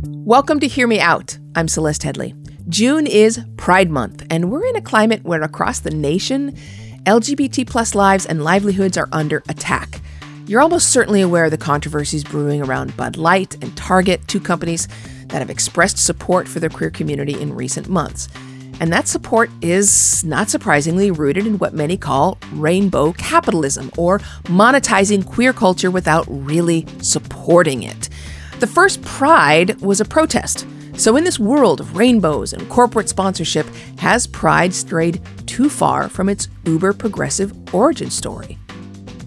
Welcome to Hear Me Out. I'm Celeste Headlee. June is Pride Month, and we're in a climate where across the nation, LGBT plus lives and livelihoods are under attack. You're almost certainly aware of the controversies brewing around Bud Light and Target, two companies that have expressed support for the queer community in recent months. And that support is, not surprisingly, rooted in what many call rainbow capitalism, or monetizing queer culture without really supporting it. The first Pride was a protest. So, in this world of rainbows and corporate sponsorship, has Pride strayed too far from its uber progressive origin story?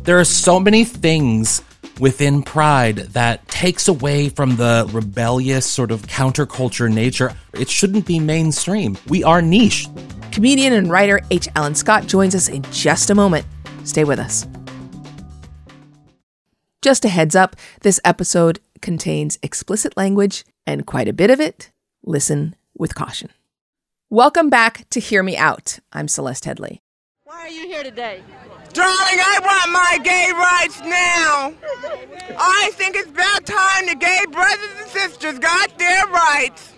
There are so many things within Pride that takes away from the rebellious sort of counterculture nature. It shouldn't be mainstream. We are niche. Comedian and writer H. Alan Scott joins us in just a moment. Stay with us. Just a heads up this episode contains explicit language and quite a bit of it. Listen with caution. Welcome back to Hear Me Out. I'm Celeste Headlee. Why are you here today? Darling, I want my gay rights now. I think it's about time the gay brothers and sisters got their rights,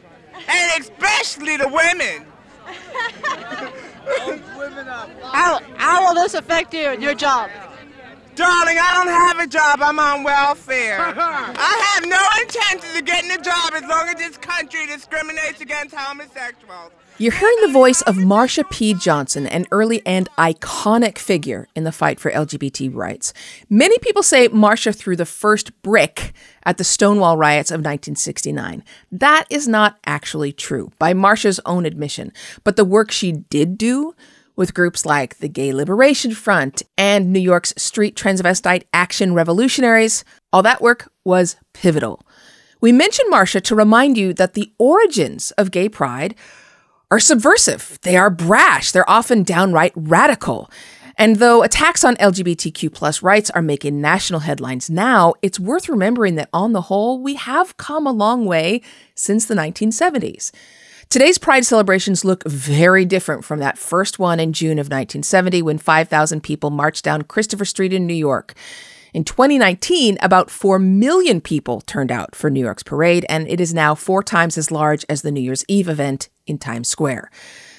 and especially the women. How, how will this affect you and your job? Darling, I don't have a job. I'm on welfare. I have no intention of getting a job as long as this country discriminates against homosexuals. You're hearing the voice of Marsha P. Johnson, an early and iconic figure in the fight for LGBT rights. Many people say Marsha threw the first brick at the Stonewall riots of 1969. That is not actually true, by Marsha's own admission. But the work she did do with groups like the Gay Liberation Front and New York's Street Transvestite Action Revolutionaries, all that work was pivotal. We mention Marsha to remind you that the origins of gay pride are subversive. They are brash. They're often downright radical. And though attacks on LGBTQ plus rights are making national headlines now, it's worth remembering that on the whole, we have come a long way since the 1970s. Today's Pride celebrations look very different from that first one in June of 1970 when 5,000 people marched down Christopher Street in New York. In 2019, about 4 million people turned out for New York's parade, and it is now four times as large as the New Year's Eve event in Times Square.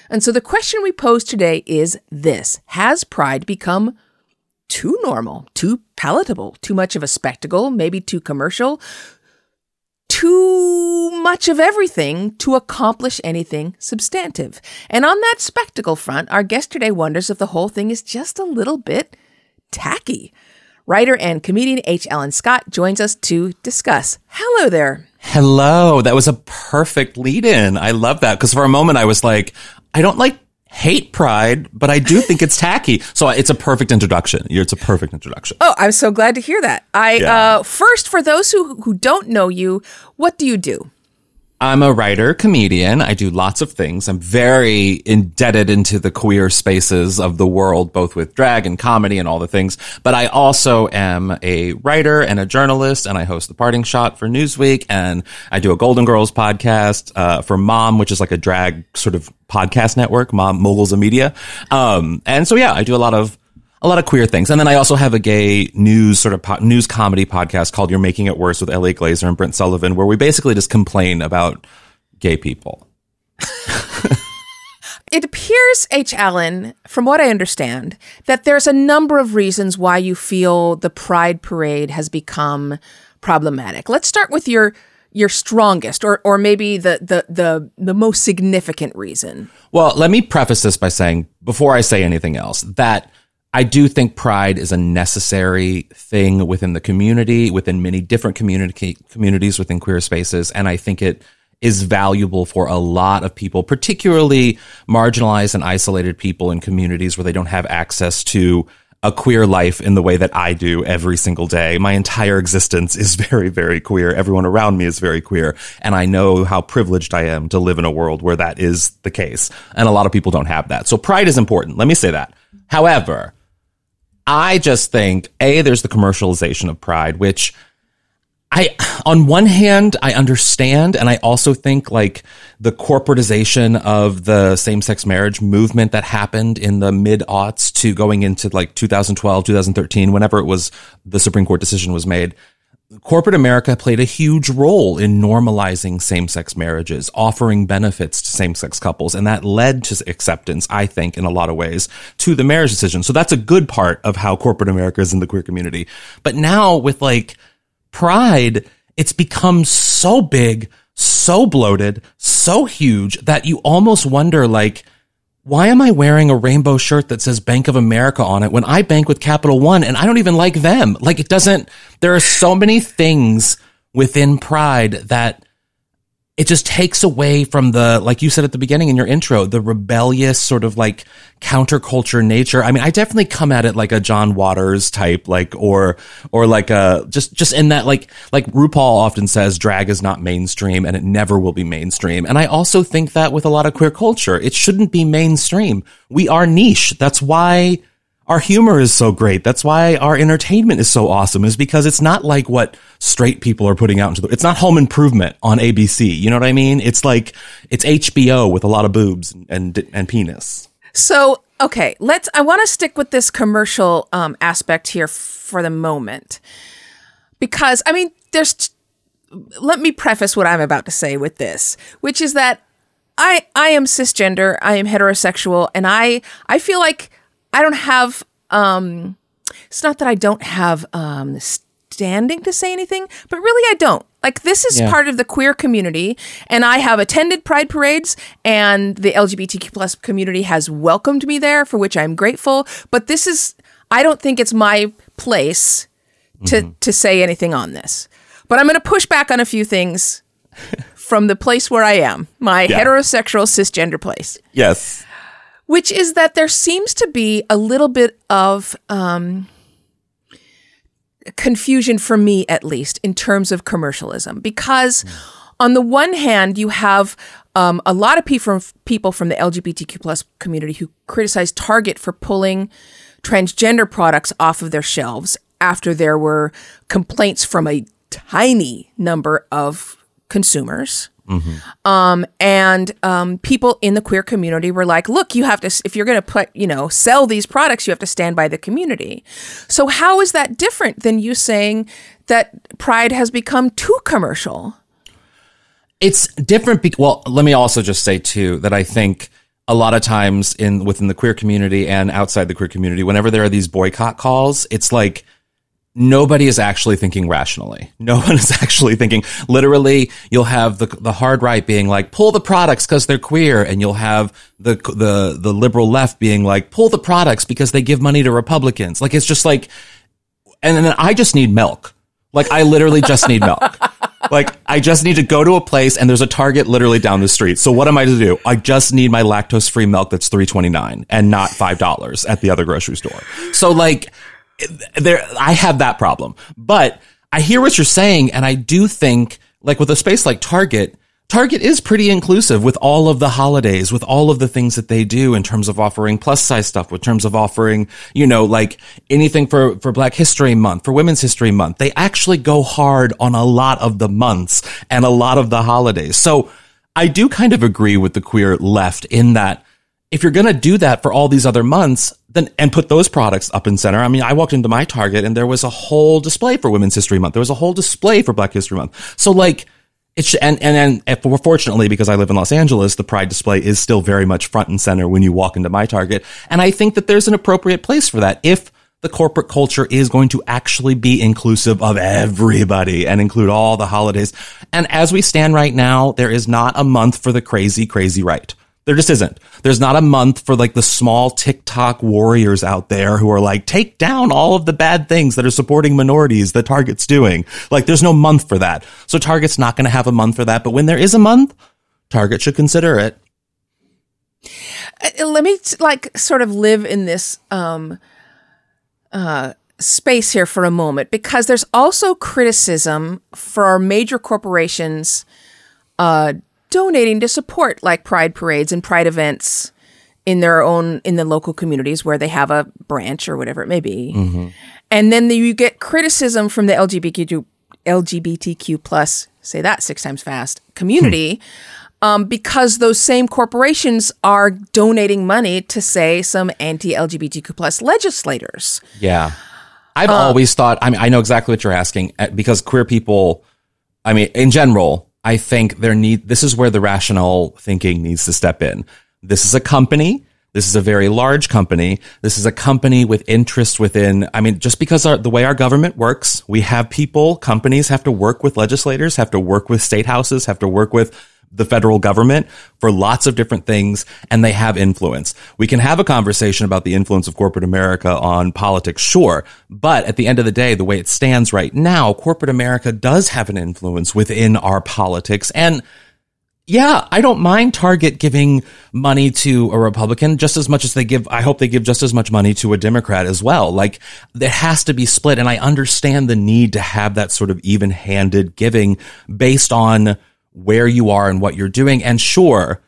And so the question we pose today is this Has Pride become too normal, too palatable, too much of a spectacle, maybe too commercial, too much of everything to accomplish anything substantive? And on that spectacle front, our guest today wonders if the whole thing is just a little bit tacky. Writer and comedian H. Alan Scott joins us to discuss. Hello there. Hello. That was a perfect lead in. I love that. Cause for a moment I was like, I don't like hate pride, but I do think it's tacky. So it's a perfect introduction. It's a perfect introduction. Oh, I'm so glad to hear that. I, yeah. uh, first, for those who, who don't know you, what do you do? I'm a writer, comedian. I do lots of things. I'm very indebted into the queer spaces of the world, both with drag and comedy and all the things. But I also am a writer and a journalist, and I host the Parting Shot for Newsweek, and I do a Golden Girls podcast uh, for Mom, which is like a drag sort of podcast network, Mom Moguls of Media. Um, and so yeah, I do a lot of a lot of queer things. And then I also have a gay news sort of po- news comedy podcast called You're Making It Worse with Elliot Glazer and Brent Sullivan, where we basically just complain about gay people. it appears, H. Alan, from what I understand, that there's a number of reasons why you feel the Pride Parade has become problematic. Let's start with your your strongest or or maybe the the the the most significant reason. Well, let me preface this by saying before I say anything else that I do think pride is a necessary thing within the community, within many different community communities within queer spaces, and I think it is valuable for a lot of people, particularly marginalized and isolated people in communities where they don't have access to a queer life in the way that I do every single day. My entire existence is very, very queer. Everyone around me is very queer. And I know how privileged I am to live in a world where that is the case. And a lot of people don't have that. So pride is important. Let me say that. However, I just think a there's the commercialization of pride, which I on one hand I understand, and I also think like the corporatization of the same sex marriage movement that happened in the mid aughts to going into like 2012, 2013, whenever it was the Supreme Court decision was made. Corporate America played a huge role in normalizing same sex marriages, offering benefits to same sex couples. And that led to acceptance, I think, in a lot of ways to the marriage decision. So that's a good part of how corporate America is in the queer community. But now with like pride, it's become so big, so bloated, so huge that you almost wonder like, why am I wearing a rainbow shirt that says Bank of America on it when I bank with Capital One and I don't even like them? Like it doesn't, there are so many things within Pride that it just takes away from the, like you said at the beginning in your intro, the rebellious sort of like counterculture nature. I mean, I definitely come at it like a John Waters type, like, or, or like a, just, just in that, like, like RuPaul often says, drag is not mainstream and it never will be mainstream. And I also think that with a lot of queer culture, it shouldn't be mainstream. We are niche. That's why, our humor is so great. That's why our entertainment is so awesome is because it's not like what straight people are putting out into the, it's not home improvement on ABC. You know what I mean? It's like, it's HBO with a lot of boobs and, and, and penis. So, okay, let's, I want to stick with this commercial um, aspect here for the moment. Because, I mean, there's, let me preface what I'm about to say with this, which is that I, I am cisgender, I am heterosexual, and I, I feel like I don't have um it's not that I don't have um standing to say anything, but really I don't. Like this is Yeah. part of the queer community and I have attended pride parades and the LGBTQ plus community has welcomed me there for which I'm grateful, but this is I don't think it's my place to to say anything on this. But I'm going to push back on a few things from the place where I am, my Yeah. heterosexual cisgender place Yes. Which is that there seems to be a little bit of um, confusion for me, at least, in terms of commercialism. Because on the one hand, you have um, a lot of people people from the LGBTQ plus community who criticize Target for pulling transgender products off of their shelves after there were complaints from a tiny number of consumers. Um, and um, people in the queer community were like, look, you have to, if you're going to put, you know, sell these products, you have to stand by the community. So, how is that different than you saying that Pride has become too commercial? it's different. Be- well, let me also just say too that I think a lot of times in within the queer community and outside the queer community, whenever there are these boycott calls, it's like nobody is actually thinking rationally. No one is actually thinking. Literally, you'll have the the hard right being like, pull the products because they're queer, and you'll have the the the liberal left being like, pull the products because they give money to Republicans. Like it's just like, and then I just need milk. Like I literally just need milk. Like I just need to go to a place and there's a Target literally down the street. So what am I to do? I just need my lactose free milk that's three twenty nine and not five dollars at the other grocery store. So like there I have that problem. But I hear what you're saying and I do think like with a space like Target, Target is pretty inclusive with all of the holidays, with all of the things that they do in terms of offering plus size stuff, with terms of offering, you know, like anything for, for Black History Month, for Women's History Month. They actually go hard on a lot of the months and a lot of the holidays. So I do kind of agree with the queer left in that if you're going to do that for all these other months, then and put those products up in center. I mean, I walked into my Target and there was a whole display for Women's History Month. There was a whole display for Black History Month. So like, it's and and and fortunately because I live in Los Angeles, the Pride display is still very much front and center when you walk into my Target, and I think that there's an appropriate place for that if the corporate culture is going to actually be inclusive of everybody and include all the holidays. And as we stand right now, there is not a month for the crazy, crazy right. There just isn't. There's not a month for like the small TikTok warriors out there who are like, take down all of the bad things that are supporting minorities that Target's doing. Like, there's no month for that. So Target's not going to have a month for that. But when there is a month, Target should consider it. Uh, let me like sort of live in this um uh space here for a moment because there's also criticism for our major corporations uh donating to support like pride parades and pride events in their own in the local communities where they have a branch or whatever it may be. And then you get criticism from the lgbtq lgbtq plus say that six times fast community um, because those same corporations are donating money to say some anti-lgbtq plus legislators. Yeah. I've always thought, I mean, I know exactly what you're asking uh, because queer people, I mean, in general, I think there need, this is where the rational thinking needs to step in. This is a company. This is a very large company. This is a company with interest within, I mean, just because our, the way our government works, we have people, companies have to work with legislators, have to work with state houses, have to work with the federal government for lots of different things and they have influence. We can have a conversation about the influence of corporate America on politics, sure. But at the end of the day, the way it stands right now, corporate America does have an influence within our politics. And yeah, I don't mind Target giving money to a Republican just as much as they give, I hope they give just as much money to a Democrat as well. Like, there has to be split. And I understand the need to have that sort of even handed giving based on where you are and what you're doing. And sure,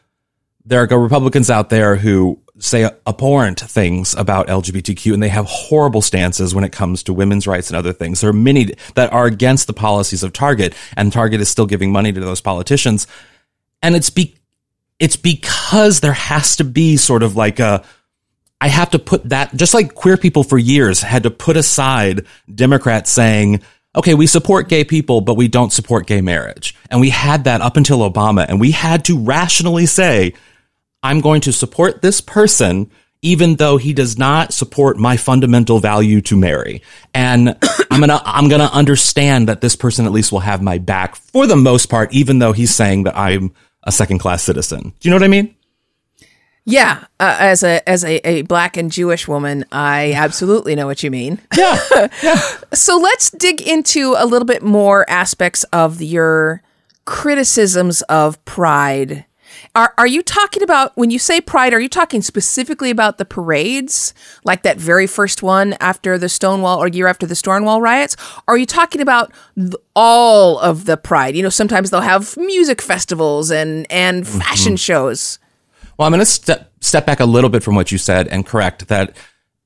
there are Republicans out there who say abhorrent things about LGBTQ and they have horrible stances when it comes to women's rights and other things. There are many that are against the policies of Target and Target is still giving money to those politicians. And it's be, it's because there has to be sort of like a, I have to put that, just like queer people for years had to put aside Democrats saying, okay, we support gay people, but we don't support gay marriage. And we had that up until Obama, and we had to rationally say, I'm going to support this person even though he does not support my fundamental value to marry. And I'm going to I'm to understand that this person at least will have my back for the most part even though he's saying that I'm a second class citizen. Do you know what I mean? Yeah, uh, as a as a, a black and Jewish woman, I absolutely know what you mean. Yeah. So let's dig into a little bit more aspects of your criticisms of pride. Are are you talking about when you say pride? Are you talking specifically about the parades, like that very first one after the Stonewall or year after the Stonewall riots? Or are you talking about all of the pride? You know, sometimes they'll have music festivals and and fashion shows. Well, I'm going to step step back a little bit from what you said and correct that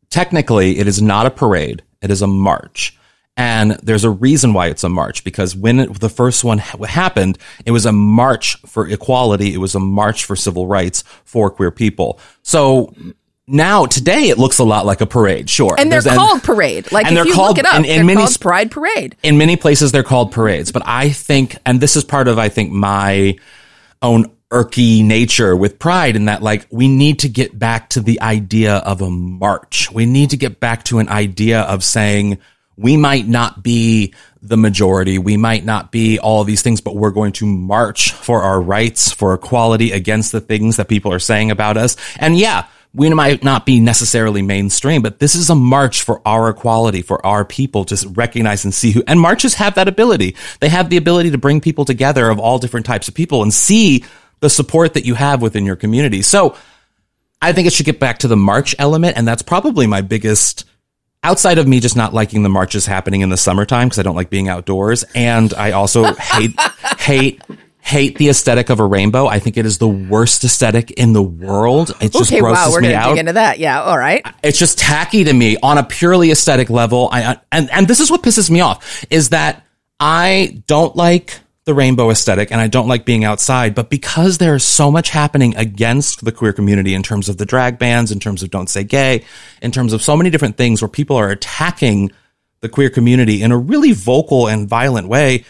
technically it is not a parade; it is a march. And there's a reason why it's a march because when it, the first one ha- happened, it was a march for equality. It was a march for civil rights for queer people. So now today it looks a lot like a parade, sure. And they're There's- called parade. Like and if they're you called- look it up, in- in they're many called Pride Parade. in many places they're called parades, but I think, and this is part of, I think, my own irky nature with pride in that, like, we need to get back to the idea of a march. We need to get back to an idea of saying, we might not be the majority. We might not be all these things, but we're going to march for our rights, for equality against the things that people are saying about us. And yeah, we might not be necessarily mainstream, but this is a march for our equality, for our people to recognize and see who, and marches have that ability. They have the ability to bring people together of all different types of people and see the support that you have within your community. So I think it should get back to the march element. And that's probably my biggest, outside of me just not liking the marches happening in the summertime because I don't like being outdoors. And I also hate, hate, hate the aesthetic of a rainbow. I think it is the worst aesthetic in the world. It just Okay, grosses wow, we're me out dig into that. Yeah, all right. it's just tacky to me on a purely aesthetic level. I and and this is what pisses me off is that I don't like the rainbow aesthetic and I don't like being outside, but because there's so much happening against the queer community in terms of the drag bans, in terms of don't say gay, in terms of so many different things where people are attacking the queer community in a really vocal and violent way,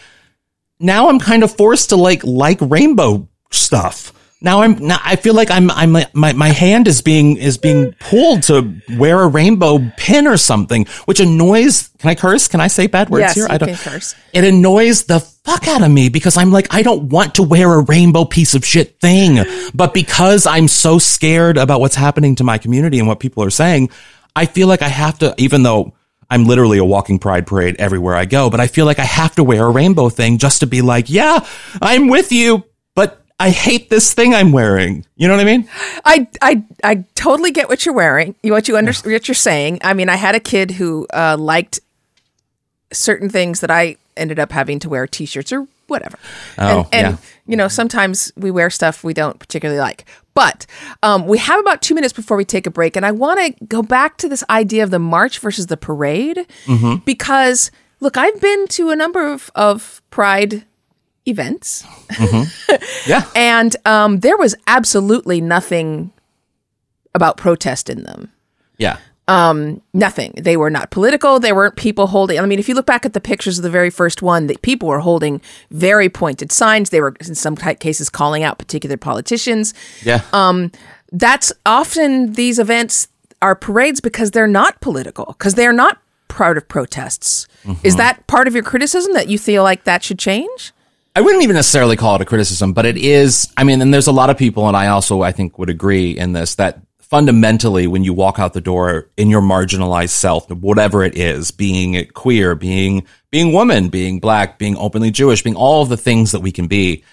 now I'm kind of forced to like like rainbow stuff. Now I'm now I feel like I'm I'm my my hand is being is being pulled to wear a rainbow pin or something, which annoys. Can I curse? Can I say bad words Yes, here? you I don't. can curse. It annoys the fuck out of me because I'm like I don't want to wear a rainbow piece of shit thing, but because I'm so scared about what's happening to my community and what people are saying, I feel like I have to, even though. I'm literally a walking pride parade everywhere I go, but I feel like I have to wear a rainbow thing just to be like, yeah, I'm with you, but I hate this thing I'm wearing. You know what I mean? I, I, I totally get what you're wearing, what you under, what you're saying. I mean, I had a kid who uh, liked certain things that I ended up having to wear T-shirts or whatever. Oh, and, and yeah. you know, sometimes we wear stuff we don't particularly like. But um, we have about two minutes before we take a break, and I want to go back to this idea of the march versus the parade Mm-hmm. because look, I've been to a number of, of Pride events. Yeah. And um, there was absolutely nothing about protest in them. Yeah. Um, nothing. They were not political. They weren't people holding. I mean, if you look back at the pictures of the very first one, the people were holding very pointed signs. They were, in some cases, calling out particular politicians. Yeah. Um, that's often these events are parades because they're not political, because they're not part of protests. Is that part of your criticism that you feel like that should change? I wouldn't even necessarily call it a criticism, but it is. I mean, and there's a lot of people, and I also, I think, would agree in this that fundamentally, when you walk out the door in your marginalized self, whatever it is, being queer, being, being woman, being black, being openly Jewish, being all of the things that we can be,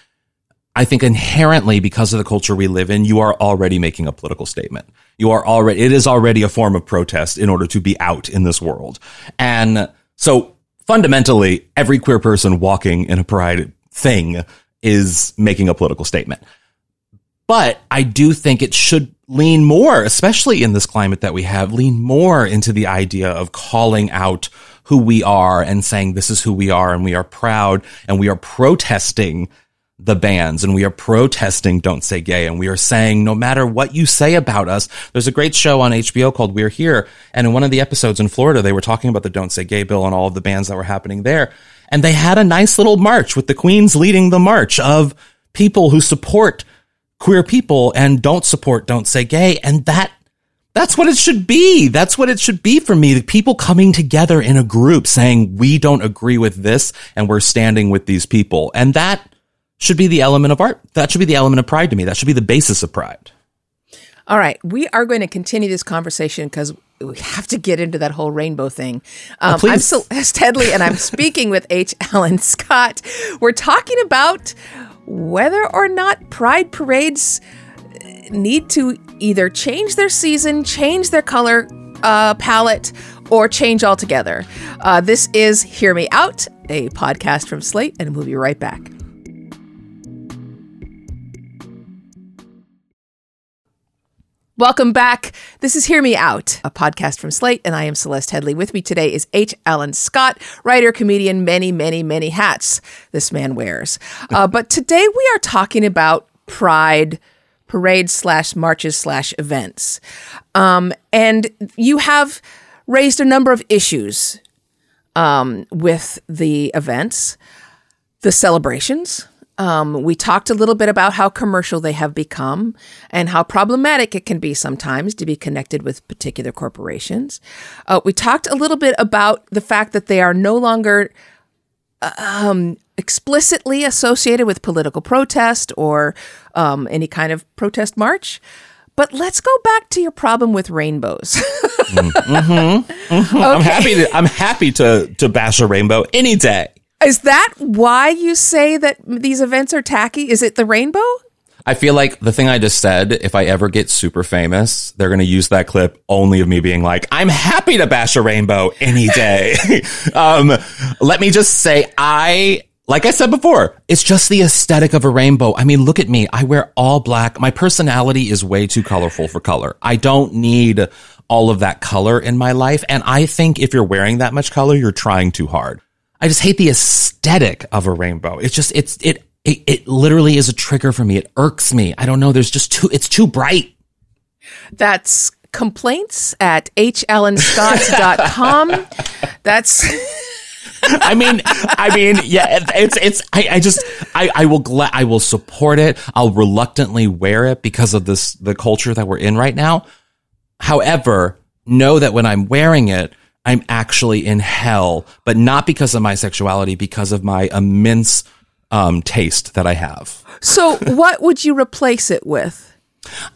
I think inherently, because of the culture we live in, you are already making a political statement. You are already, it is already a form of protest in order to be out in this world. And so fundamentally, every queer person walking in a pride thing is making a political statement. But I do think it should lean more, especially in this climate that we have, lean more into the idea of calling out who we are and saying this is who we are and we are proud and we are protesting the bans and we are protesting Don't Say Gay and we are saying no matter what you say about us, there's a great show on HBO called We're Here. And in one of the episodes in Florida, they were talking about the Don't Say Gay bill and all of the bans that were happening there. And they had a nice little march with the Queens leading the march of people who support queer people and don't support Don't Say Gay. And that that's what it should be. That's what it should be for me. The people coming together in a group saying, we don't agree with this and we're standing with these people. And that should be the element of art. That should be the element of pride to me. That should be the basis of pride. All right, we are going to continue this conversation because we have to get into that whole rainbow thing. Um, please. I'm Celeste Headlee, and I'm speaking with H. Alan Scott. We're talking about whether or not pride parades need to either change their season, change their color uh, palette, or change altogether. Uh, this is Hear Me Out, a podcast from Slate, and we'll be right back. Welcome back. This is Hear Me Out, a podcast from Slate, and I am Celeste Headlee. With me today is H. Alan Scott, writer, comedian, many, many, many hats this man wears. Uh, but today we are talking about pride parades slash marches slash events. Um, and you have raised a number of issues um, with the events, the celebrations, um, we talked a little bit about how commercial they have become and how problematic it can be sometimes to be connected with particular corporations. Uh, we talked a little bit about the fact that they are no longer um, explicitly associated with political protest or um, any kind of protest march. But let's go back to your problem with rainbows. mm-hmm. Mm-hmm. Okay. I'm happy to I'm happy to to bash a rainbow any day. Is that why you say that these events are tacky? Is it the rainbow? I feel like the thing I just said, if I ever get super famous, they're going to use that clip only of me being like, I'm happy to bash a rainbow any day. um, let me just say, I, like I said before, it's just the aesthetic of a rainbow. I mean, look at me. I wear all black. My personality is way too colorful for color. I don't need all of that color in my life. And I think if you're wearing that much color, you're trying too hard. I just hate the aesthetic of a rainbow. It's just, it's, it, it, it literally is a trigger for me. It irks me. I don't know. There's just too, it's too bright. That's complaints at halanscott.com. That's. I mean, I mean, yeah, it's, it's, I, I just, I, I will, gla- I will support it. I'll reluctantly wear it because of this, the culture that we're in right now. However, know that when I'm wearing it, I'm actually in hell, but not because of my sexuality, because of my immense um, taste that I have. So, what would you replace it with?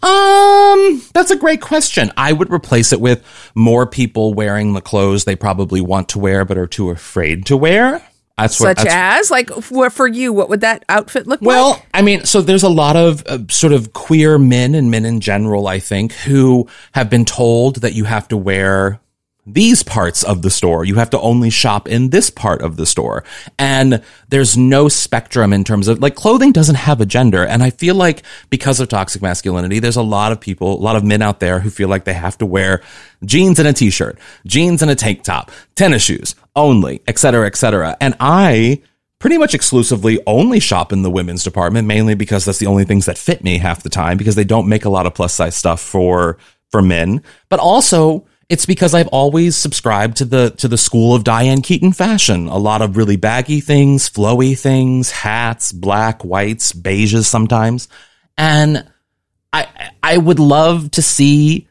Um, that's a great question. I would replace it with more people wearing the clothes they probably want to wear but are too afraid to wear. That's what, Such that's, as like for for you, what would that outfit look well, like? Well, I mean, so there's a lot of uh, sort of queer men and men in general, I think, who have been told that you have to wear these parts of the store. You have to only shop in this part of the store. And there's no spectrum in terms of like clothing doesn't have a gender. And I feel like because of toxic masculinity, there's a lot of people, a lot of men out there who feel like they have to wear jeans and a t-shirt, jeans and a tank top, tennis shoes only, et cetera, et cetera. And I pretty much exclusively only shop in the women's department, mainly because that's the only things that fit me half the time because they don't make a lot of plus size stuff for, for men, but also it's because I've always subscribed to the to the school of Diane Keaton fashion. A lot of really baggy things, flowy things, hats, black, whites, beiges sometimes. And I I would love to see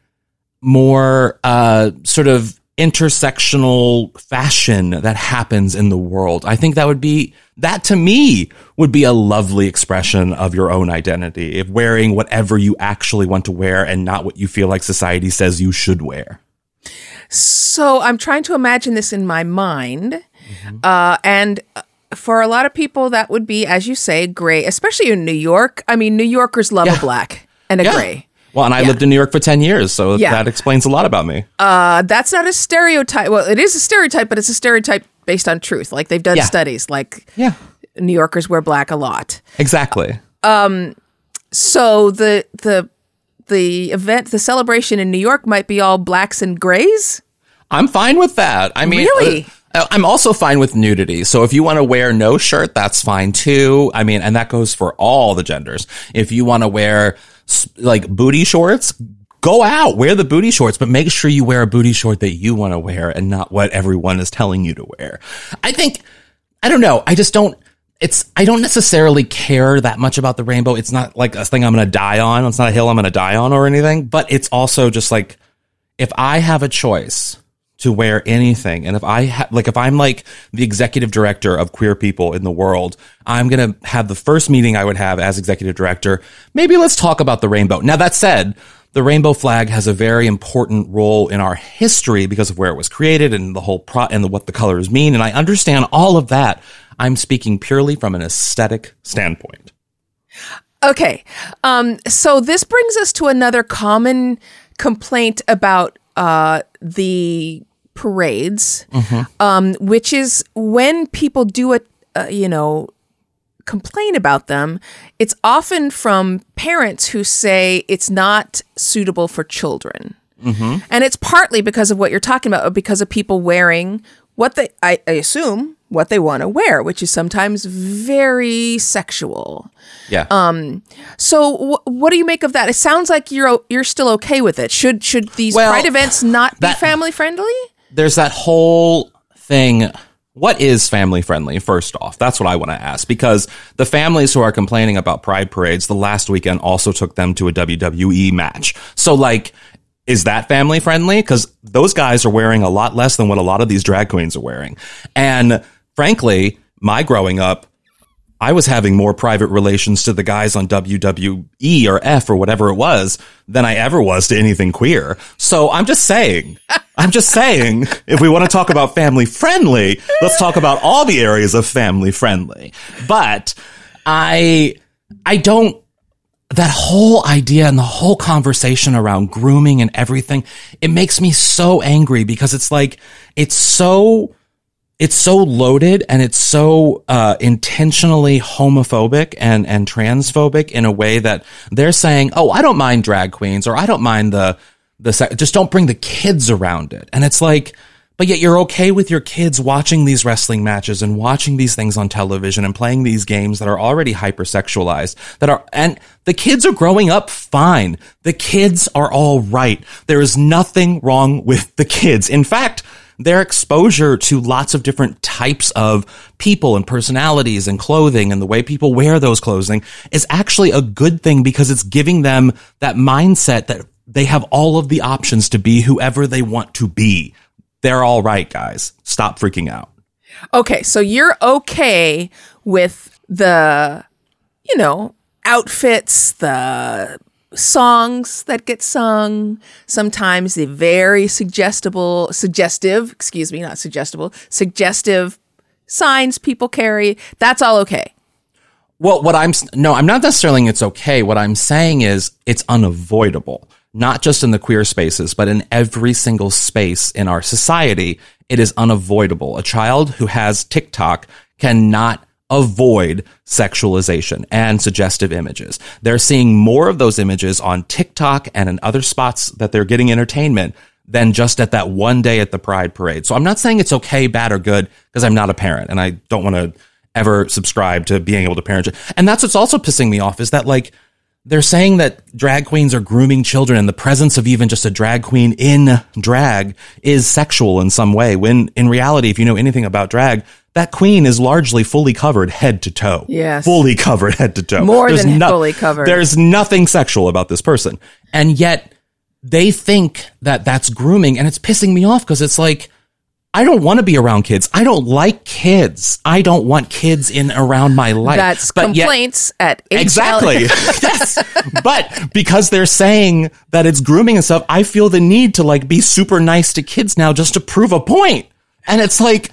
more uh sort of intersectional fashion that happens in the world. I think that would be that to me would be a lovely expression of your own identity, if wearing whatever you actually want to wear and not what you feel like society says you should wear. So I'm trying to imagine this in my mind. Mm-hmm. Uh, and for a lot of people, that would be, as you say, gray, especially in New York. I mean, New Yorkers love yeah. a black and a yeah. gray. Well, and I yeah. lived in New York for 10 years, so that explains a lot about me. Uh, that's not a stereotype. Well, it is a stereotype, but it's a stereotype based on truth. Like they've done studies, like yeah. New Yorkers wear black a lot. Exactly. Um, so the the the event, the celebration in New York might be all blacks and grays. I'm fine with that. I mean, really. Uh, I'm also fine with nudity. So if you want to wear no shirt, that's fine too. I mean, and that goes for all the genders. If you want to wear like booty shorts, go out, wear the booty shorts, but make sure you wear a booty short that you want to wear and not what everyone is telling you to wear. I think, I don't know. I just don't, it's, I don't necessarily care that much about the rainbow. It's not like a thing I'm going to die on. It's not a hill I'm going to die on or anything, but it's also just like, if I have a choice to wear anything. And if I ha- like, if I'm like the executive director of queer people in the world, I'm going to have the first meeting I would have as executive director. Maybe let's talk about the rainbow. Now that said, the rainbow flag has a very important role in our history because of where it was created and the whole pro and the, what the colors mean. And I understand all of that. I'm speaking purely from an aesthetic standpoint. Okay. Um, so this brings us to another common complaint about uh, the parades, mm-hmm. um, which is when people do it, uh, you know, complain about them, it's often from parents who say it's not suitable for children. Mm-hmm. And it's partly because of what you're talking about, because of people wearing what they, I, I assume, what they want to wear, which is sometimes very sexual. Yeah. Um. So, wh- what do you make of that? It sounds like you're you're still okay with it. Should should these well, pride events not that, be family friendly? there's that whole thing. What is family friendly? First off, that's what I want to ask because the families who are complaining about pride parades the last weekend also took them to a WWE match. So like, is that family friendly? Cause those guys are wearing a lot less than what a lot of these drag queens are wearing. And frankly, my growing up, I was having more private relations to the guys on WWE or F or whatever it was than I ever was to anything queer. So I'm just saying, I'm just saying, if we want to talk about family friendly, let's talk about all the areas of family friendly. But I, I don't, that whole idea and the whole conversation around grooming and everything, it makes me so angry because it's like, it's so, it's so loaded and it's so uh, intentionally homophobic and and transphobic in a way that they're saying, "Oh, I don't mind drag queens or I don't mind the the just don't bring the kids around it." And it's like, but yet you're okay with your kids watching these wrestling matches and watching these things on television and playing these games that are already hypersexualized that are and the kids are growing up fine. The kids are all right. There is nothing wrong with the kids. In fact, their exposure to lots of different types of people and personalities and clothing and the way people wear those clothing is actually a good thing because it's giving them that mindset that they have all of the options to be whoever they want to be. They're all right, guys. Stop freaking out. Okay, so you're okay with the, you know, outfits, the songs that get sung, sometimes the very suggestible, suggestive, excuse me, not suggestible, suggestive signs people carry. That's all okay. Well, what I'm, no, I'm not necessarily it's okay. What I'm saying is it's unavoidable, not just in the queer spaces, but in every single space in our society. It is unavoidable. A child who has TikTok cannot avoid sexualization and suggestive images. They're seeing more of those images on TikTok and in other spots that they're getting entertainment than just at that one day at the Pride Parade. So I'm not saying it's okay, bad, or good because I'm not a parent and I don't want to ever subscribe to being able to parent. And that's what's also pissing me off is that like they're saying that drag queens are grooming children and the presence of even just a drag queen in drag is sexual in some way. When in reality, if you know anything about drag, that queen is largely fully covered head to toe. Yes. Fully covered head to toe. More than fully covered. There's nothing sexual about this person. And yet they think that that's grooming and it's pissing me off because it's like, I don't want to be around kids. I don't like kids. I don't want kids in around my life. That's But yet- complaints at HL. Exactly. yes. But because they're saying that it's grooming and stuff, I feel the need to like be super nice to kids now just to prove a point. And it's like,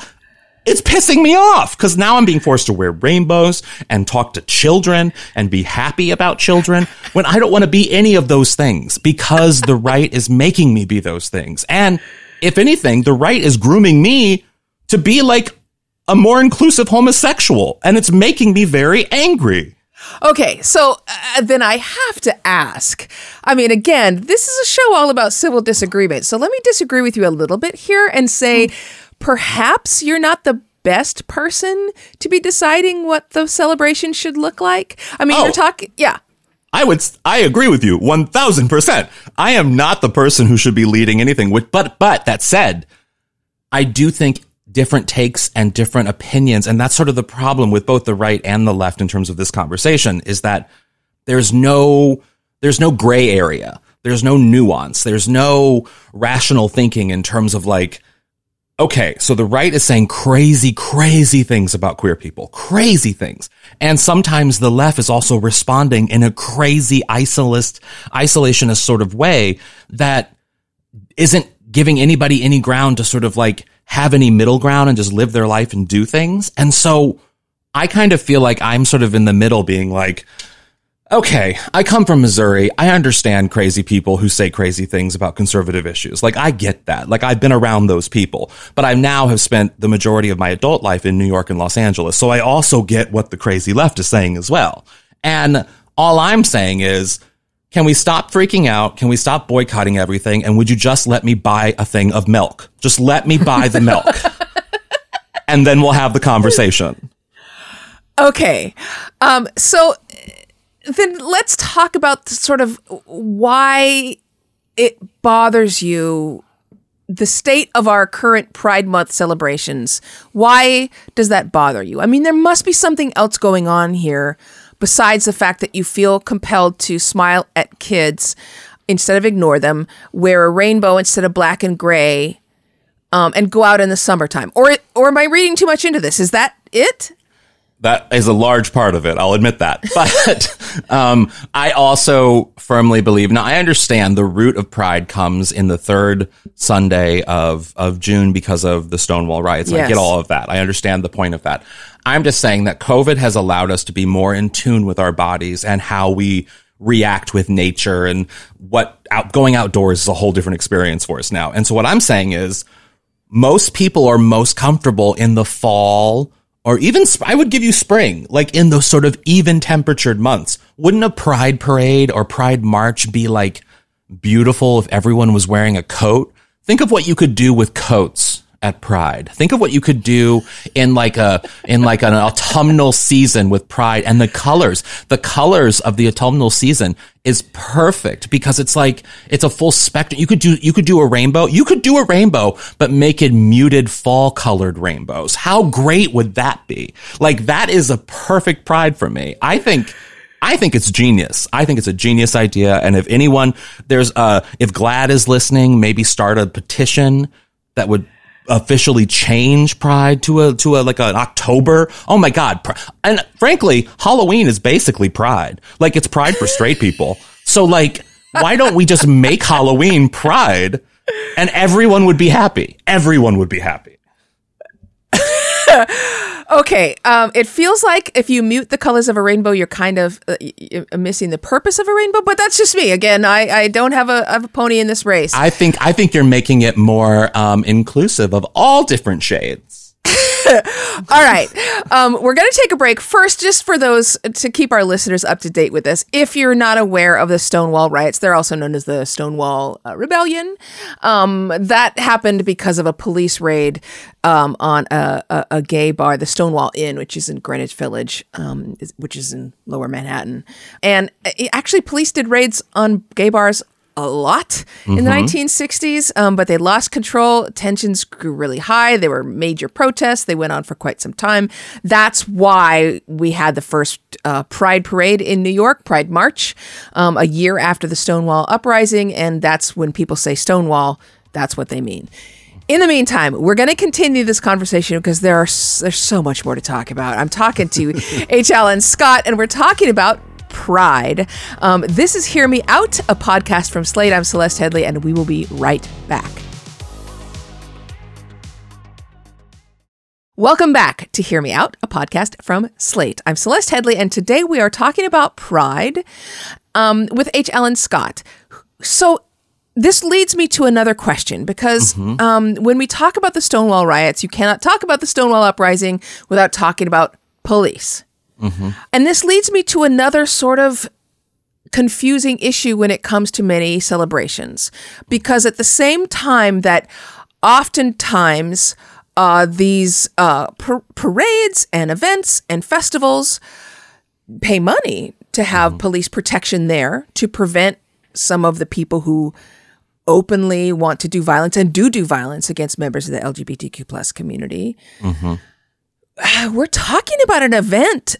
it's pissing me off because now I'm being forced to wear rainbows and talk to children and be happy about children when I don't want to be any of those things because the right is making me be those things. And if anything, the right is grooming me to be like a more inclusive homosexual and it's making me very angry. Okay, so uh, then I have to ask. I mean, again, this is a show all about civil disagreement. So let me disagree with you a little bit here and say perhaps you're not the best person to be deciding what the celebration should look like. I mean, Oh. you're talking, yeah. I would, I agree with you 1000%. I am not the person who should be leading anything. With, but, but that said, I do think different takes and different opinions. And that's sort of the problem with both the right and the left in terms of this conversation is that there's no, there's no gray area. There's no nuance. There's no rational thinking in terms of like, okay, so the right is saying crazy, crazy things about queer people, crazy things. And sometimes the left is also responding in a crazy isolist, isolationist sort of way that isn't giving anybody any ground to sort of like have any middle ground and just live their life and do things. And so I kind of feel like I'm sort of in the middle being like, okay, I come from Missouri. I understand crazy people who say crazy things about conservative issues. Like I get that. Like I've been around those people, but I now have spent the majority of my adult life in New York and Los Angeles. So I also get what the crazy left is saying as well. And all I'm saying is, can we stop freaking out? Can we stop boycotting everything? And would you just let me buy a thing of milk? Just let me buy the milk. and then we'll have the conversation. Okay. Um, so then let's talk about sort of why it bothers you the state of our current Pride Month celebrations. Why does that bother you? I mean, there must be something else going on here besides the fact that you feel compelled to smile at kids instead of ignore them, wear a rainbow instead of black and gray, um, and go out in the summertime. Or, or am I reading too much into this? Is that it? That is a large part of it. I'll admit that. But um, I also firmly believe now I understand the root of pride comes in the third Sunday of of June because of the Stonewall riots. I get all of that. I understand the point of that. I'm just saying that COVID has allowed us to be more in tune with our bodies and how we react with nature and what out going outdoors is a whole different experience for us now. And so what I'm saying is most people are most comfortable in the fall or even I would give you spring, like in those sort of even temperatured months. Wouldn't a pride parade or pride march be like beautiful if everyone was wearing a coat? Think of what you could do with coats at pride. Think of what you could do in like a in like an autumnal season with pride and the colors. The colors of the autumnal season is perfect because it's like it's a full spectrum. You could do you could do a rainbow. You could do a rainbow but make it muted fall colored rainbows. How great would that be? Like that is a perfect pride for me. I think I think it's genius. I think it's a genius idea. And if anyone, there's, uh, if GLAAD is listening, maybe start a petition that would officially change Pride to a, to a, like an October. Oh my God. And frankly, Halloween is basically Pride. Like it's Pride for straight people. So like, why don't we just make Halloween Pride and everyone would be happy? Everyone would be happy. Okay, um, it feels like if you mute the colors of a rainbow, you're kind of uh, y- y- missing the purpose of a rainbow. But that's just me. Again, I, I don't have a, have a pony in this race. I think, I think you're making it more, um, inclusive of all different shades. All right. Um, we're going to take a break first, just for those to keep our listeners up to date with this. If you're not aware of the Stonewall riots, they're also known as the Stonewall uh, Rebellion. Um, that happened because of a police raid um, on a, a, a, gay bar, the Stonewall Inn, which is in Greenwich Village, um, which is in lower Manhattan. And uh, actually, police did raids on gay bars a lot in mm-hmm. the 1960s, um, but they lost control. Tensions grew really high. There were major protests. They went on for quite some time. That's why we had the first uh, Pride Parade in New York, Pride March, um, a year after the Stonewall Uprising. And that's when people say Stonewall, that's what they mean. In the meantime, we're going to continue this conversation because there are there's so much more to talk about. I'm talking to H. Alan Scott, and we're talking about pride. Um, this is Hear Me Out, a podcast from Slate. I'm Celeste Headlee, and we will be right back. Welcome back to Hear Me Out, a podcast from Slate. I'm Celeste Headlee, and today we are talking about pride um, with H. Alan Scott. So, this leads me to another question because mm-hmm. um, when we talk about the Stonewall riots, you cannot talk about the Stonewall uprising without talking about police. Mm-hmm. And this leads me to another sort of confusing issue when it comes to many celebrations. Because at the same time that oftentimes uh, these uh, par- parades and events and festivals pay money to have mm-hmm. police protection there to prevent some of the people who openly want to do violence and do do violence against members of the LGBTQ plus community. Mm-hmm. We're talking about an event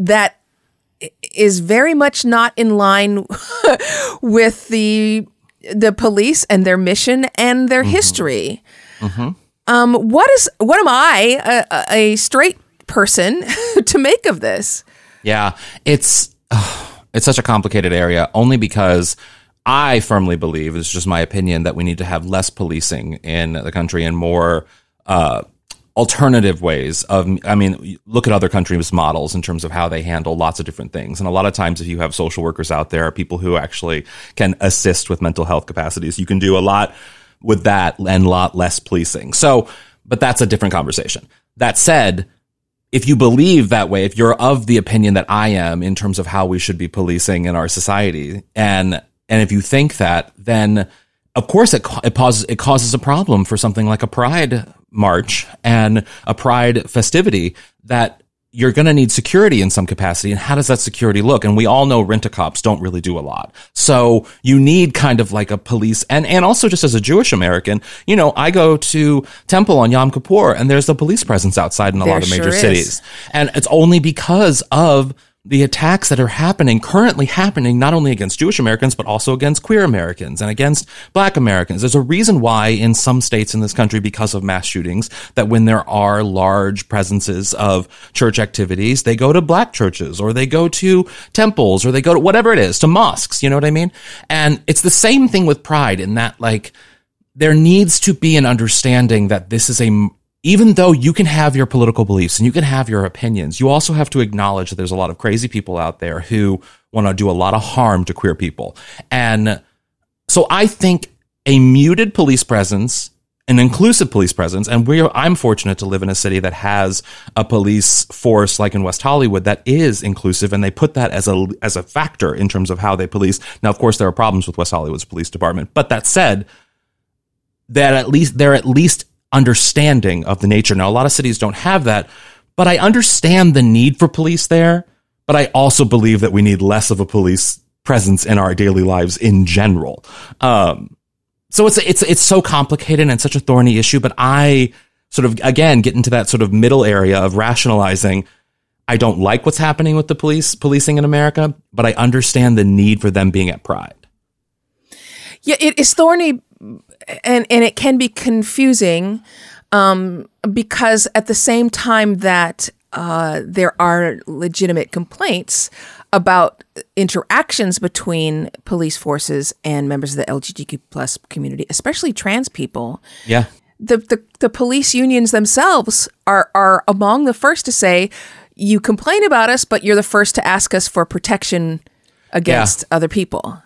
that is very much not in line with the the police and their mission and their mm-hmm. history. Mm-hmm. Um, what is what am I, a, a straight person, to make of this? Yeah, it's it's such a complicated area. Only because I firmly believe it's just my opinion that we need to have less policing in the country and more. Uh, alternative ways of i mean look at other countries models in terms of how they handle lots of different things. And a lot of times if you have social workers out there people who actually can assist with mental health capacities you can do a lot with that and a lot less policing. So but that's a different conversation. That said if you believe that way if you're of the opinion that i am in terms of how we should be policing in our society and and if you think that then of course it, it, causes, it causes a problem for something like a pride march and a pride festivity that you're going to need security in some capacity. And how does that security look? And we all know rent a cops don't really do a lot. So you need kind of like a police and, and also just as a Jewish American, you know, I go to temple on Yom Kippur and there's a police presence outside in a there lot of major sure cities. And it's only because of the attacks that are happening, currently happening, not only against Jewish Americans, but also against queer Americans and against black Americans. There's a reason why in some states in this country, because of mass shootings, that when there are large presences of church activities, they go to black churches or they go to temples or they go to whatever it is, to mosques. You know what I mean? And it's the same thing with pride in that, like, there needs to be an understanding that this is a even though you can have your political beliefs and you can have your opinions, you also have to acknowledge that there's a lot of crazy people out there who want to do a lot of harm to queer people. And so I think a muted police presence, an inclusive police presence, and we I'm fortunate to live in a city that has a police force like in West Hollywood that is inclusive, and they put that as a as a factor in terms of how they police. Now, of course, there are problems with West Hollywood's police department, but that said, that at least they're at least understanding of the nature. Now, a lot of cities don't have that, but I understand the need for police there. But I also believe that we need less of a police presence in our daily lives in general. Um, so it's it's it's so complicated and such a thorny issue. But I sort of again get into that sort of middle area of rationalizing. I don't like what's happening with the police policing in America, but I understand the need for them being at Pride. Yeah, it is thorny and and it can be confusing um, because at the same time that uh, there are legitimate complaints about interactions between police forces and members of the LGBTQ plus community, especially trans people. Yeah. The, the the police unions themselves are are among the first to say, you complain about us, but you're the first to ask us for protection against yeah. other people.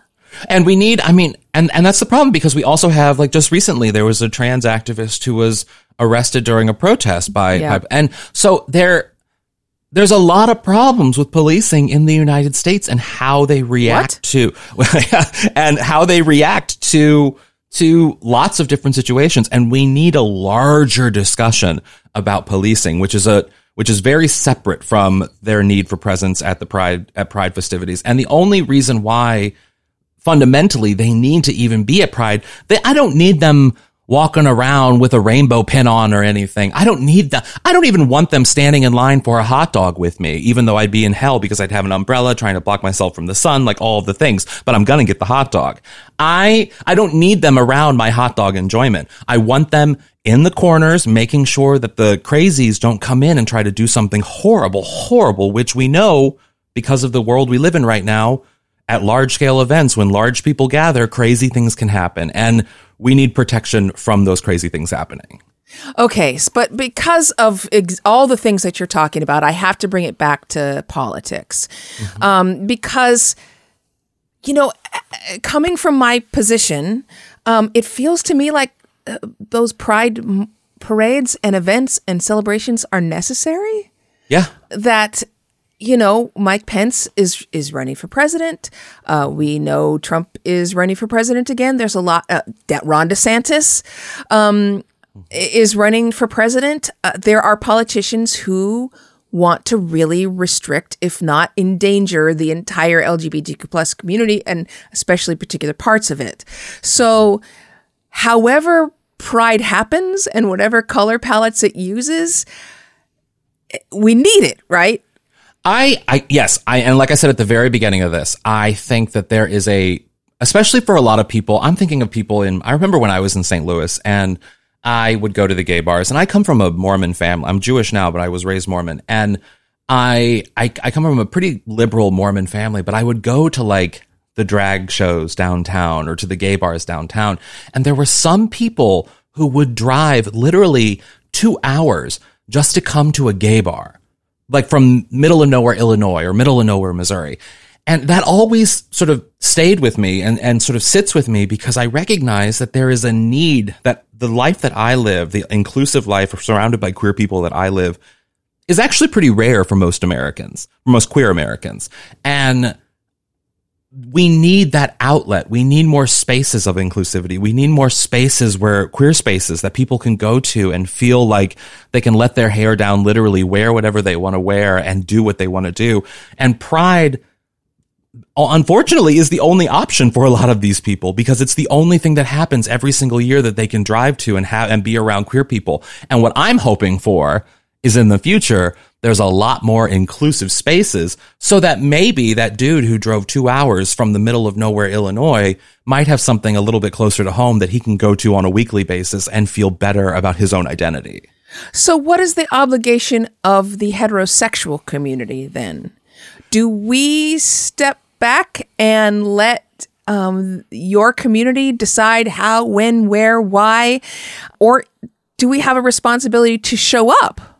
And we need, I mean, and, and that's the problem because we also have, like, just recently, there was a trans activist who was arrested during a protest by, Yeah. by and so there, there's a lot of problems with policing in the United States and how they react What? to, and how they react to, to lots of different situations. And we need a larger discussion about policing, which is a, which is very separate from their need for presence at the pride, at pride festivities. And the only reason why fundamentally they need to even be at pride, they, I don't need them walking around with a rainbow pin on or anything. I don't need that. I don't even want them standing in line for a hot dog with me, even though I'd be in hell because I'd have an umbrella trying to block myself from the sun, like all the things, but I'm going to get the hot dog. I, I don't need them around my hot dog enjoyment. I want them in the corners, making sure that the crazies don't come in and try to do something horrible, horrible, which we know because of the world we live in right now at large scale events, when large people gather, crazy things can happen. And we need protection from those crazy things happening. Okay, but because of ex- all the things that you're talking about, I have to bring it back to politics. Um, because, you know, coming from my position, um, it feels to me like uh, those pride m- parades and events and celebrations are necessary. Yeah. that you know Mike Pence is is running for president. Uh, we know Trump is running for president again. There's a lot uh, that Ron DeSantis um, is running for president. Uh, there are politicians who want to really restrict, if not endanger, the entire LGBTQ plus community and especially particular parts of it. So, however pride happens and whatever color palettes it uses, we need it, right? I, I, yes, I, and like I said at the very beginning of this, I think that there is a, especially for a lot of people, I'm thinking of people in, I remember when I was in St. Louis and I would go to the gay bars and I come from a Mormon family. I'm Jewish now, but I was raised Mormon and I, I, I come from a pretty liberal Mormon family, but I would go to like the drag shows downtown or to the gay bars downtown. And there were some people who would drive literally two hours just to come to a gay bar like from middle of nowhere Illinois or middle of nowhere Missouri. And that always sort of stayed with me and, and sort of sits with me because I recognize that there is a need that the life that I live, the inclusive life surrounded by queer people that I live is actually pretty rare for most Americans, for most queer Americans. And we need that outlet. We need more spaces of inclusivity. We need more spaces where queer spaces that people can go to and feel like they can let their hair down, literally wear whatever they want to wear and do what they want to do. And pride, uh, unfortunately, is the only option for a lot of these people because it's the only thing that happens every single year that they can drive to and have and be around queer people. And what I'm hoping for is in the future, there's a lot more inclusive spaces so that maybe that dude who drove two hours from the middle of nowhere, Illinois might have something a little bit closer to home that he can go to on a weekly basis and feel better about his own identity. So, what is the obligation of the heterosexual community then? Do we step back and let um, your community decide how, when, where, why? Or do we have a responsibility to show up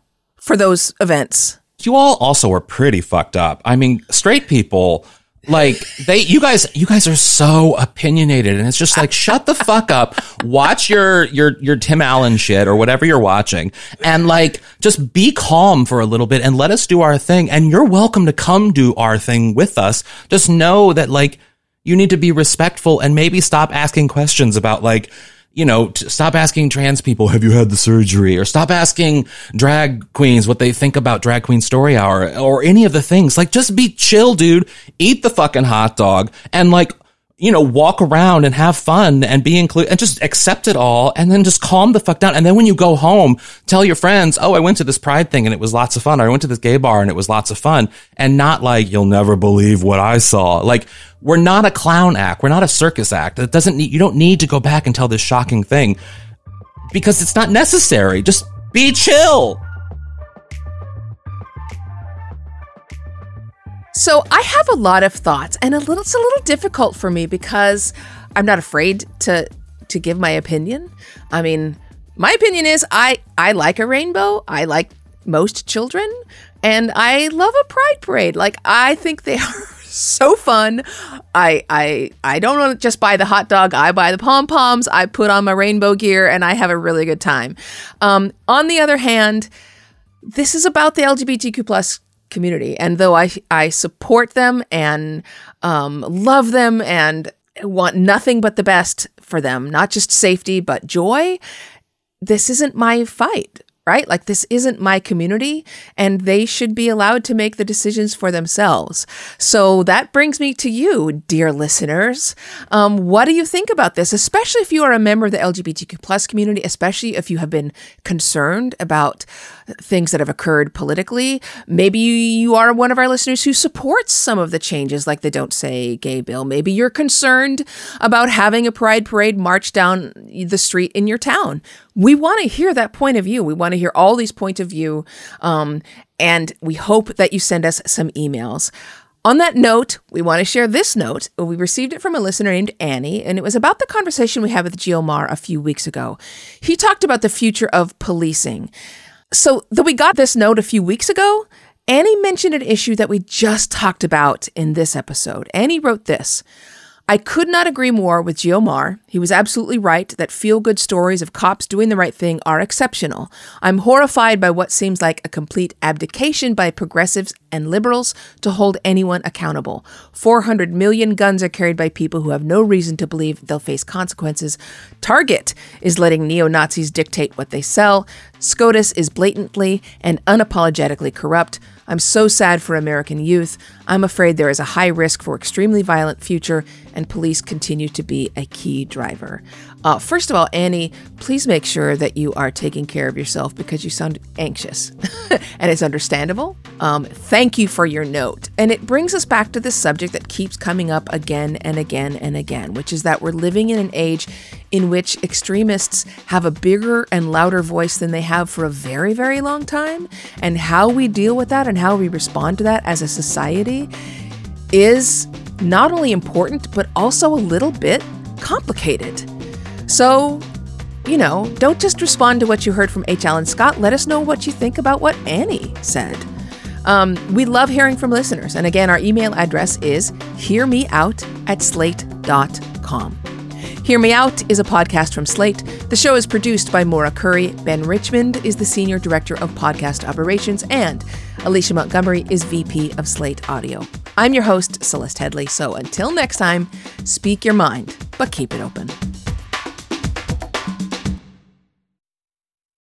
for those events? You all also are pretty fucked up. I mean, straight people, like they, you guys, you guys are so opinionated, and it's just like, shut the fuck up, watch your your your Tim Allen shit or whatever you're watching, and like just be calm for a little bit and let us do our thing. And you're welcome to come do our thing with us. Just know that like you need to be respectful and maybe stop asking questions about like you know, stop asking trans people, have you had the surgery? Or stop asking drag queens what they think about drag queen story hour or any of the things. Like, just be chill, dude. Eat the fucking hot dog and like, you know, walk around and have fun and be included and just accept it all and then just calm the fuck down. And then when you go home, tell your friends, oh, I went to this pride thing and it was lots of fun. Or I went to this gay bar and it was lots of fun. And not like, you'll never believe what I saw. Like, we're not a clown act. We're not a circus act. That doesn't need, you don't need to go back and tell this shocking thing because it's not necessary. Just be chill. So I have a lot of thoughts, and a little it's a little difficult for me because I'm not afraid to to give my opinion. I mean, my opinion is I I like a rainbow. I like most children, and I love a pride parade. Like I think they are so fun. I I I don't just buy the hot dog. I buy the pom poms. I put on my rainbow gear, and I have a really good time. Um, on the other hand, this is about the LGBTQ plus community, and though I I support them and um, love them and want nothing but the best for them, not just safety but joy. This isn't my fight right? Like, this isn't my community, and they should be allowed to make the decisions for themselves. So that brings me to you, dear listeners. Um, what do you think about this, especially if you are a member of the LGBTQ plus community, especially if you have been concerned about things that have occurred politically? Maybe you are one of our listeners who supports some of the changes, like the Don't Say Gay bill. Maybe you're concerned about having a pride parade march down the street in your town we want to hear that point of view. We want to hear all these points of view. Um, and we hope that you send us some emails. On that note, we want to share this note. We received it from a listener named Annie, and it was about the conversation we had with Geomar a few weeks ago. He talked about the future of policing. So, though we got this note a few weeks ago, Annie mentioned an issue that we just talked about in this episode. Annie wrote this I could not agree more with Geomar. He was absolutely right that feel good stories of cops doing the right thing are exceptional. I'm horrified by what seems like a complete abdication by progressives and liberals to hold anyone accountable. 400 million guns are carried by people who have no reason to believe they'll face consequences. Target is letting neo Nazis dictate what they sell. SCOTUS is blatantly and unapologetically corrupt. I'm so sad for American youth. I'm afraid there is a high risk for extremely violent future, and police continue to be a key driver. Uh, first of all, Annie, please make sure that you are taking care of yourself because you sound anxious, and it's understandable. Um, thank you for your note. And it brings us back to this subject that keeps coming up again and again and again, which is that we're living in an age in which extremists have a bigger and louder voice than they have for a very, very long time. And how we deal with that and how we respond to that as a society is not only important, but also a little bit complicated. So, you know, don't just respond to what you heard from H. Alan Scott. Let us know what you think about what Annie said. Um, we love hearing from listeners. And again, our email address is hearmeout at slate.com. Hear Me Out is a podcast from Slate. The show is produced by Maura Currie. Ben Richmond is the Senior Director of Podcast Operations, and Alicia Montgomery is VP of Slate Audio. I'm your host, Celeste Headlee. So until next time, speak your mind, but keep it open.